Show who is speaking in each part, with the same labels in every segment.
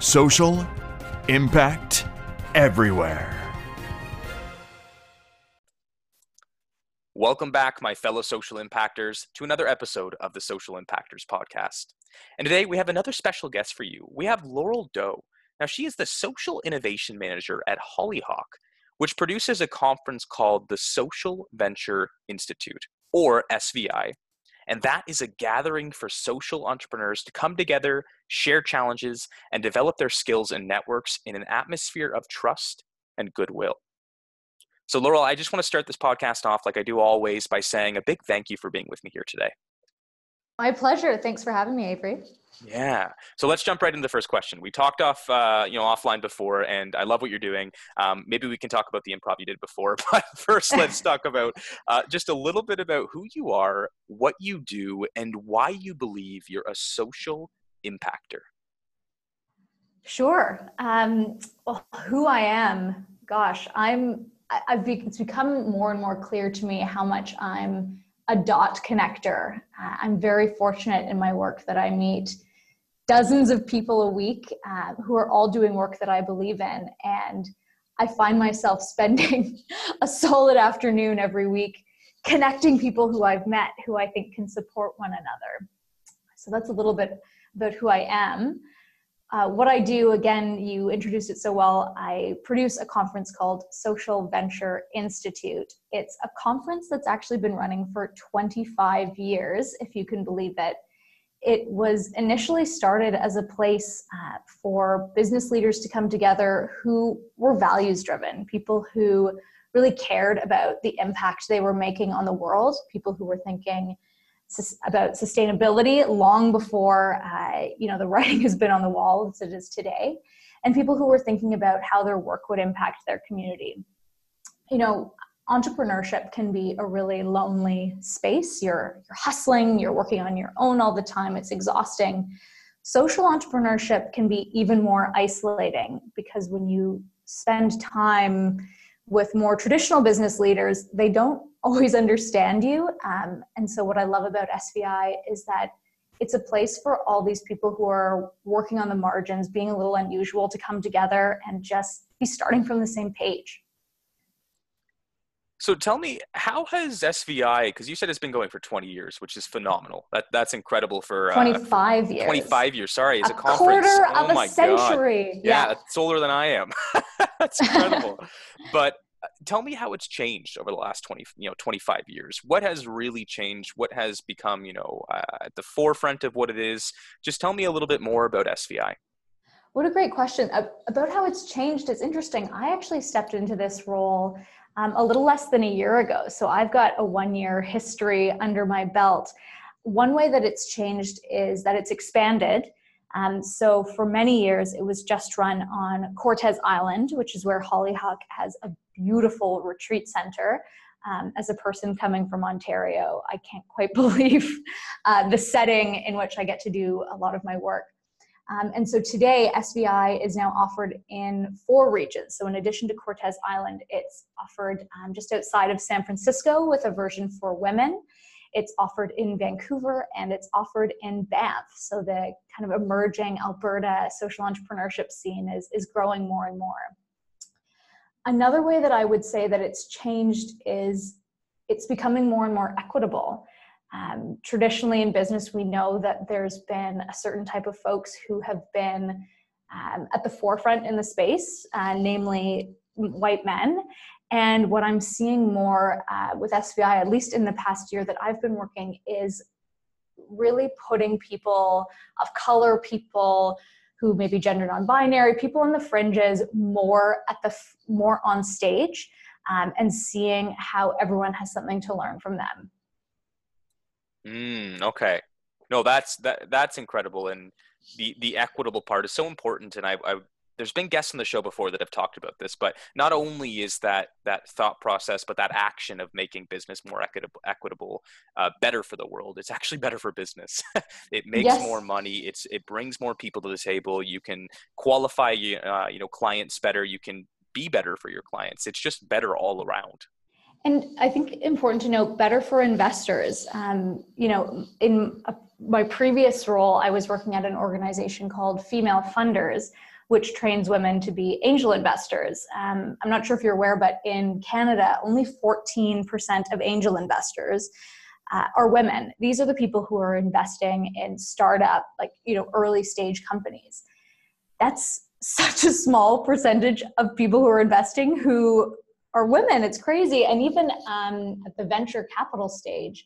Speaker 1: Social impact everywhere.
Speaker 2: Welcome back, my fellow social impactors, to another episode of the Social Impactors podcast. And today we have another special guest for you. We have Laurel Dault. Now, she is the Social Innovation Manager at Hollyhock, which produces a conference called the Social Venture Institute, or SVI. And that is a gathering for social entrepreneurs to come together, share challenges, and develop their skills and networks in an atmosphere of trust and goodwill. So, Laurel, I just want to start this podcast off like I do always by saying a big thank you for being with me here today.
Speaker 3: My pleasure. Thanks for having me, Avery.
Speaker 2: Yeah. So let's jump right into the first question. We talked off, uh, you know, offline before, and I love what you're doing. Um, maybe we can talk about the improv you did before, but first, let's talk about uh, just a little bit about who you are, what you do, and why you believe you're a social impactor.
Speaker 3: Sure. Um, well, who I am, gosh, I'm I've be, it's become more and more clear to me how much I'm a dot connector. Uh, I'm very fortunate in my work that I meet dozens of people a week uh, who are all doing work that I believe in. And I find myself spending a solid afternoon every week connecting people who I've met who I think can support one another. So that's a little bit about who I am. Uh, what I do, again, you introduced it so well. I produce a conference called Social Venture Institute. It's a conference that's actually been running for 25 years, if you can believe it. It was initially started as a place uh, for business leaders to come together who were values driven, people who really cared about the impact they were making on the world, people who were thinking, about sustainability long before uh, you know the writing has been on the wall as it is today and people who were thinking about how their work would impact their community. You know entrepreneurship can be a really lonely space you're you're hustling you're working on your own all the time it's exhausting social entrepreneurship can be even more isolating because when you spend time with more traditional business leaders they don't always understand you. Um, and so, what I love about SVI is that it's a place for all these people who are working on the margins, being a little unusual, to come together and just be starting from the same page.
Speaker 2: So tell me, how has SVI? Because you said it's been going for 20 years, which is phenomenal. That that's incredible for
Speaker 3: 25 uh, years.
Speaker 2: 25 years. Sorry, it's a,
Speaker 3: a
Speaker 2: conference.
Speaker 3: quarter
Speaker 2: oh
Speaker 3: of a century.
Speaker 2: God. Yeah, yeah, it's older than I am. that's incredible. but tell me how it's changed over the last 20 you know 25 years what has really changed what has become you know uh, at the forefront of what it is just tell me a little bit more about svi
Speaker 3: what a great question about how it's changed it's interesting i actually stepped into this role um, a little less than a year ago so i've got a one year history under my belt one way that it's changed is that it's expanded um, so for many years, it was just run on Cortes Island, which is where Hollyhock has a beautiful retreat center. Um, as a person coming from Ontario, I can't quite believe uh, the setting in which I get to do a lot of my work. Um, and so today, SVI is now offered in four regions. So, in addition to Cortes Island, it's offered um, just outside of San Francisco with a version for women. It's offered in Vancouver and it's offered in Banff. So, the kind of emerging Alberta social entrepreneurship scene is, is growing more and more. Another way that I would say that it's changed is it's becoming more and more equitable. Um, traditionally in business, we know that there's been a certain type of folks who have been um, at the forefront in the space, uh, namely white men. And what I'm seeing more uh, with SVI, at least in the past year that I've been working, is really putting people of color, people who may be gender non-binary, people in the fringes, more at the more on stage, um, and seeing how everyone has something to learn from them.
Speaker 2: Mm, okay, no, that's that that's incredible, and the the equitable part is so important. And I, I there's been guests on the show before that have talked about this, but not only is that that thought process, but that action of making business more equitable, equitable uh, better for the world. It's actually better for business. it makes yes. more money. It's it brings more people to the table. You can qualify uh, you know clients better. You can be better for your clients. It's just better all around.
Speaker 3: And I think important to note, better for investors. Um, you know, in a my previous role, I was working at an organization called Female Funders, which trains women to be angel investors. Um, I'm not sure if you're aware, but in Canada, only 14% of angel investors uh, are women. These are the people who are investing in startup, like you know, early stage companies. That's such a small percentage of people who are investing who are women. It's crazy. And even um, at the venture capital stage,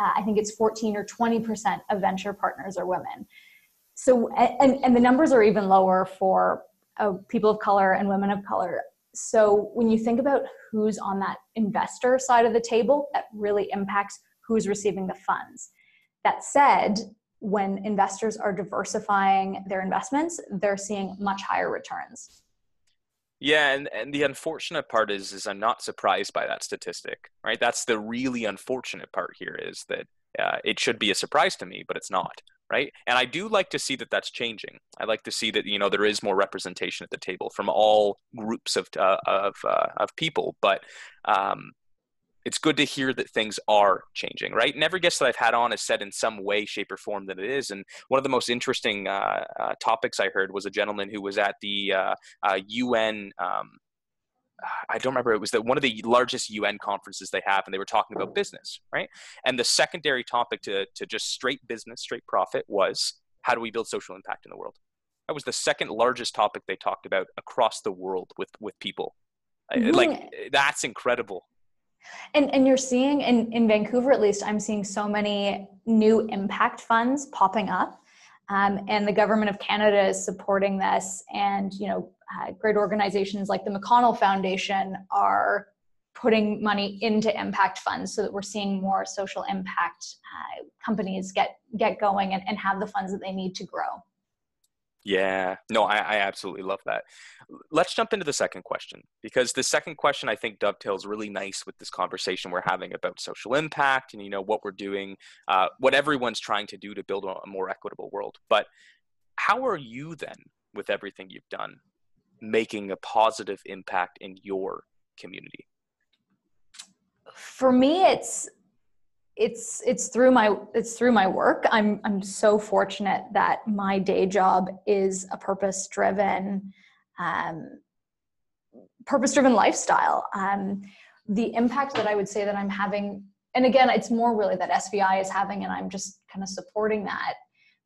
Speaker 3: uh, I think it's 14 or 20% of venture partners are women. So, and, and the numbers are even lower for uh, people of color and women of color. So, when you think about who's on that investor side of the table, that really impacts who's receiving the funds. That said, when investors are diversifying their investments, they're seeing much higher returns.
Speaker 2: Yeah, and, and the unfortunate part is is I'm not surprised by that statistic, right? That's the really unfortunate part here is that uh, it should be a surprise to me, but it's not, right? And I do like to see that that's changing. I like to see that you know there is more representation at the table from all groups of uh, of uh, of people, but um, it's good to hear that things are changing, right? And every guest that I've had on has said in some way, shape, or form that it is. And one of the most interesting uh, uh, topics I heard was a gentleman who was at the UN. Uh, um, I don't remember. It was the, one of the largest UN conferences they have, and they were talking about business, right? And the secondary topic to, to just straight business, straight profit was how do we build social impact in the world? That was the second largest topic they talked about across the world with with people. Like that's incredible.
Speaker 3: And and you're seeing in in Vancouver at least, I'm seeing so many new impact funds popping up, um, and the government of Canada is supporting this. And you know, uh, great organizations like the McConnell Foundation are putting money into impact funds so that we're seeing more social impact uh, companies get get going and, and have the funds that they need to grow.
Speaker 2: Yeah, no, I, I, absolutely love that. Let's jump into the second question because the second question I think dovetails really nice with this conversation we're having about social impact and you know what we're doing, uh, what everyone's trying to do to build a more equitable world. But how are you then, with everything you've done, making a positive impact in your community?
Speaker 3: For me, it's it's it's through my it's through my work. I'm i'm so fortunate that my day job is a purpose driven um, purpose driven lifestyle. Um, the impact that i would say that i'm having and again it's more really that svi is having and i'm just kind of supporting that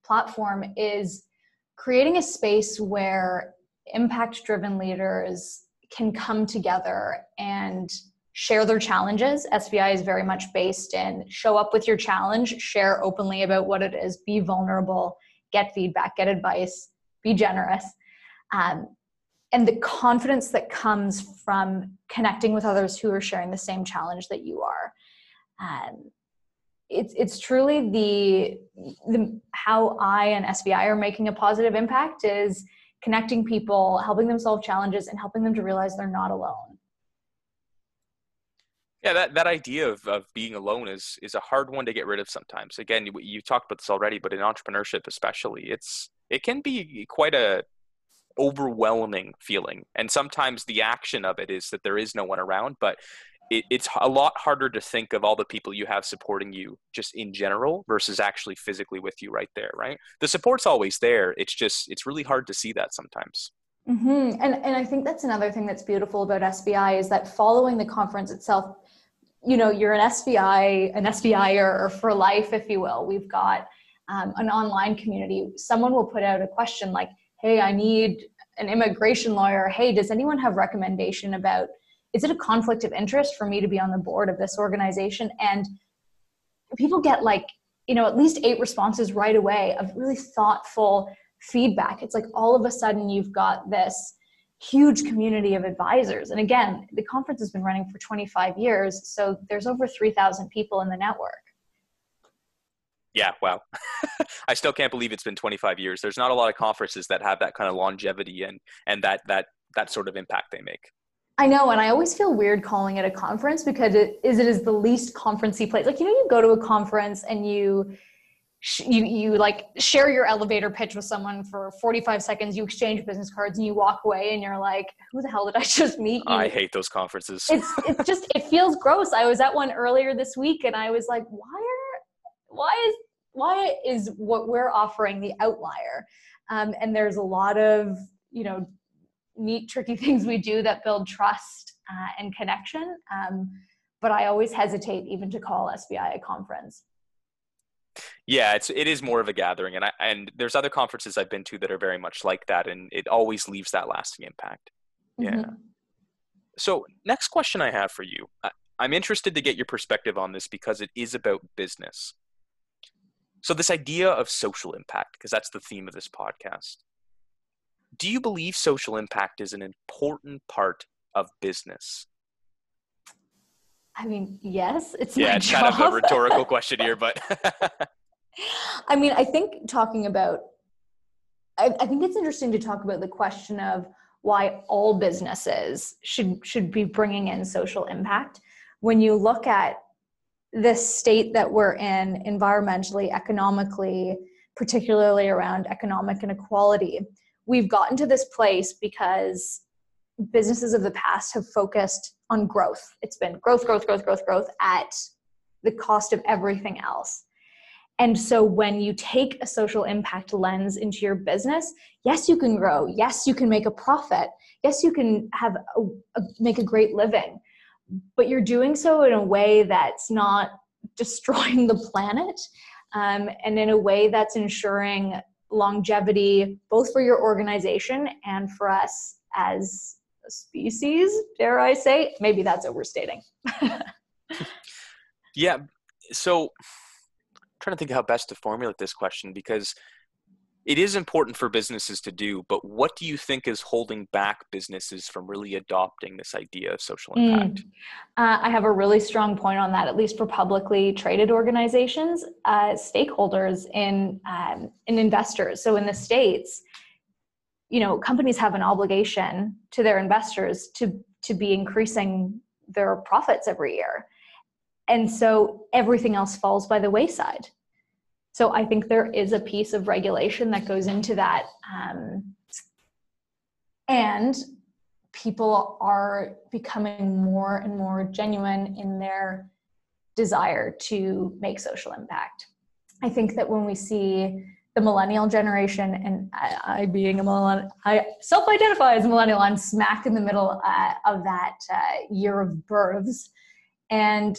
Speaker 3: platform is creating a space where impact driven leaders can come together and share their challenges. SVI is very much based in show up with your challenge, share openly about what it is, be vulnerable, get feedback, get advice, be generous. Um, and the confidence that comes from connecting with others who are sharing the same challenge that you are. Um, it's, it's truly the, the how I and SVI are making a positive impact is connecting people, helping them solve challenges, and helping them to realize they're not alone
Speaker 2: yeah, that, that idea of, of being alone is is a hard one to get rid of sometimes. Again, you, you talked about this already, but in entrepreneurship especially, it's it can be quite a overwhelming feeling. And sometimes the action of it is that there is no one around, but it, it's a lot harder to think of all the people you have supporting you just in general versus actually physically with you right there, right? The support's always there. It's just it's really hard to see that sometimes.
Speaker 3: Mm-hmm. And and I think that's another thing that's beautiful about SVI is that following the conference itself, you know, you're an SVI, an SVIer for life, if you will. We've got um, an online community. Someone will put out a question like, "Hey, I need an immigration lawyer. Hey, does anyone have recommendation about? Is it a conflict of interest for me to be on the board of this organization?" And people get like, you know, at least eight responses right away of really thoughtful feedback. It's like all of a sudden you've got this huge community of advisors. And again, the conference has been running for 25 years, so there's over 3,000 people in the network.
Speaker 2: Yeah, wow. I still can't believe it's been 25 years. There's not a lot of conferences that have that kind of longevity and and that that that sort of impact they make.
Speaker 3: I know, and I always feel weird calling it a conference because it is it is the least conferencey place. Like you know, you go to a conference and you you you like share your elevator pitch with someone for 45 seconds you exchange business cards and you walk away and you're like who the hell did i just meet
Speaker 2: you? i hate those conferences.
Speaker 3: It's it's just it feels gross. I was at one earlier this week and i was like why are why is why is what we're offering the outlier? Um, and there's a lot of you know neat tricky things we do that build trust uh, and connection. Um, but i always hesitate even to call svi a conference
Speaker 2: yeah it's it is more of a gathering and i and there's other conferences i've been to that are very much like that and it always leaves that lasting impact. Yeah. Mm-hmm. so next question i have for you i'm interested to get your perspective on this because it is about business. So this idea of social impact because that's the theme of this podcast. Do you believe social impact is an important part of business
Speaker 3: I mean, yes, it's
Speaker 2: yeah, it's
Speaker 3: job.
Speaker 2: kind of a rhetorical question here, but
Speaker 3: I mean, I think talking about, I, I, think it's interesting to talk about the question of why all businesses should should be bringing in social impact. When you look at the state that we're in, environmentally, economically, particularly around economic inequality, we've gotten to this place because businesses of the past have focused on growth. It's been growth, growth, growth, growth, growth at the cost of everything else. And so when you take a social impact lens into your business, yes, you can grow. Yes, you can make a profit. Yes, you can have a, a, make a great living. But you're doing so in a way that's not destroying the planet um, and in a way that's ensuring longevity both for your organization and for us as species, dare I say? Maybe that's overstating.
Speaker 2: yeah. So, I'm trying to think how best to formulate this question because it is important for businesses to do, but what do you think is holding back businesses from really adopting this idea of social impact? Mm.
Speaker 3: Uh, I have a really strong point on that, at least for publicly traded organizations, uh, stakeholders, in um, in investors. So in the states, you know companies have an obligation to their investors to to be increasing their profits every year. And so everything else falls by the wayside. So i think there is a piece of regulation that goes into that um, and people are becoming more and more genuine in their desire to make social impact. I think that when we see the millennial generation and I, I being a millennial, I self-identify as a millennial. I'm smack in the middle uh, of that uh, year of births, and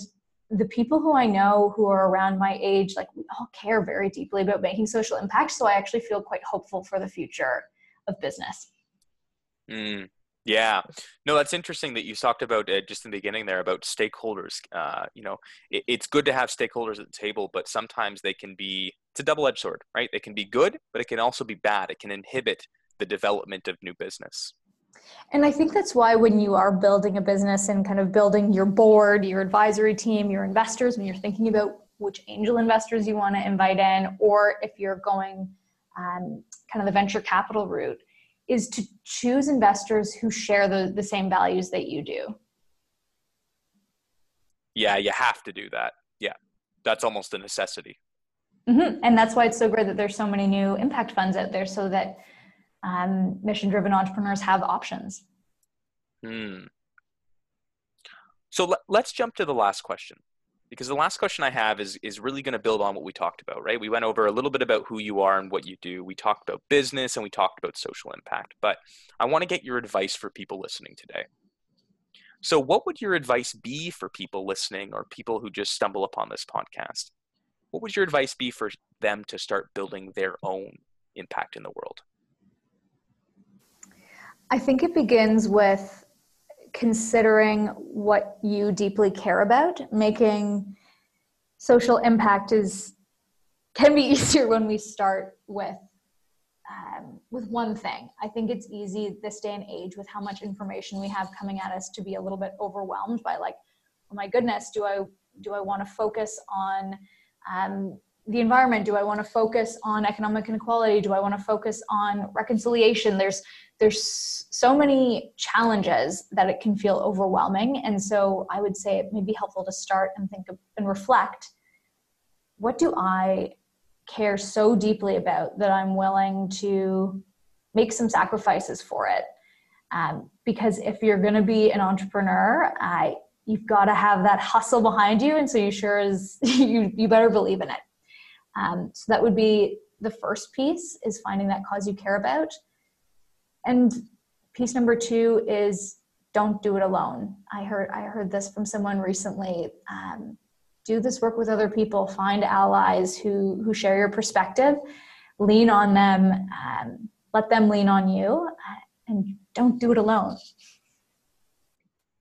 Speaker 3: the people who I know who are around my age, like we all care very deeply about making social impact. So I actually feel quite hopeful for the future of business.
Speaker 2: Mm. Yeah, no, that's interesting that you talked about uh, just in the beginning there about stakeholders. Uh, you know, it, it's good to have stakeholders at the table, but sometimes they can be it's a double-edged sword, right? It can be good, but it can also be bad. It can inhibit the development of new business.
Speaker 3: And I think that's why when you are building a business and kind of building your board, your advisory team, your investors, when you're thinking about which angel investors you want to invite in, or if you're going um, kind of the venture capital route, is to choose investors who share the, the same values that you do.
Speaker 2: Yeah, you have to do that. Yeah, that's almost a necessity.
Speaker 3: Mm-hmm. And that's why it's so great that there's so many new impact funds out there so that um, mission driven entrepreneurs have options.
Speaker 2: Hmm. So let, let's jump to the last question because the last question I have is is really going to build on what we talked about, right? We went over a little bit about who you are and what you do. We talked about business and we talked about social impact, but I want to get your advice for people listening today. So, what would your advice be for people listening or people who just stumble upon this podcast? What would your advice be for them to start building their own impact in the world?
Speaker 3: I think it begins with considering what you deeply care about making social impact is can be easier when we start with um, with one thing i think it's easy this day and age with how much information we have coming at us to be a little bit overwhelmed by like oh my goodness do i do i want to focus on um, the environment do i want to focus on economic inequality? Do i want to focus on reconciliation? There's there's so many challenges that it can feel overwhelming and so i would say it may be helpful to start and think of, and reflect. What do i care so deeply about that i'm willing to make some sacrifices for it? Um, because if you're going to be an entrepreneur I, you've got to have that hustle behind you and so you sure as you, you better believe in it Um, so that would be the first piece is finding that cause you care about. And piece number two is don't do it alone. I heard I heard this from someone recently. Um, do this work with other people. Find allies who who share your perspective. Lean on them. Um, let them lean on you, uh, and don't do it alone.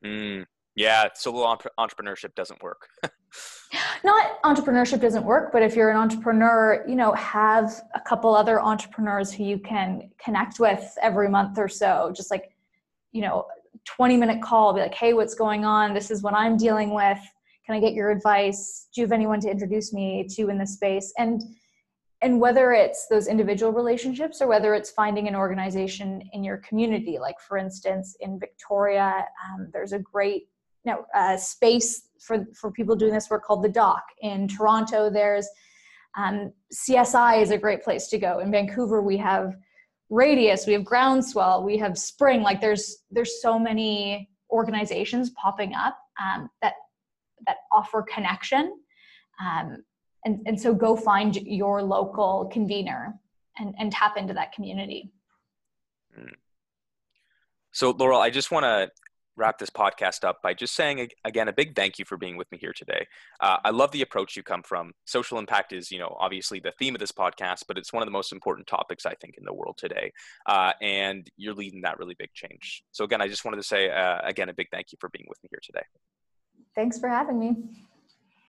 Speaker 2: Mm, yeah, solo entrepreneurship doesn't work.
Speaker 3: Not entrepreneurship doesn't work, but if you're an entrepreneur, you know, have a couple other entrepreneurs who you can connect with every month or so. Just like, you know, 20 minute call, be like, hey, what's going on? This is what I'm dealing with. Can I get your advice? Do you have anyone to introduce me to in this space? And and whether it's those individual relationships or whether it's finding an organization in your community like for instance in victoria um, there's a great you know, space for, for people doing this work called the dock in toronto. There's um, csi is a great place to go. In vancouver we have radius we have groundswell we have spring. Like there's there's so many organizations popping up um, that that offer connection. Um, and, and so go find your local convener and, and tap into that community. Hmm.
Speaker 2: so laurel i just want to wrap this podcast up by just saying again a big thank you for being with me here today. Uh, i love the approach you come from. Social impact is you know obviously the theme of this podcast but it's one of the most important topics i think in the world today. Uh, and you're leading that really big change. So again i just wanted to say uh, again a big thank you for being with me here today.
Speaker 3: Thanks for having me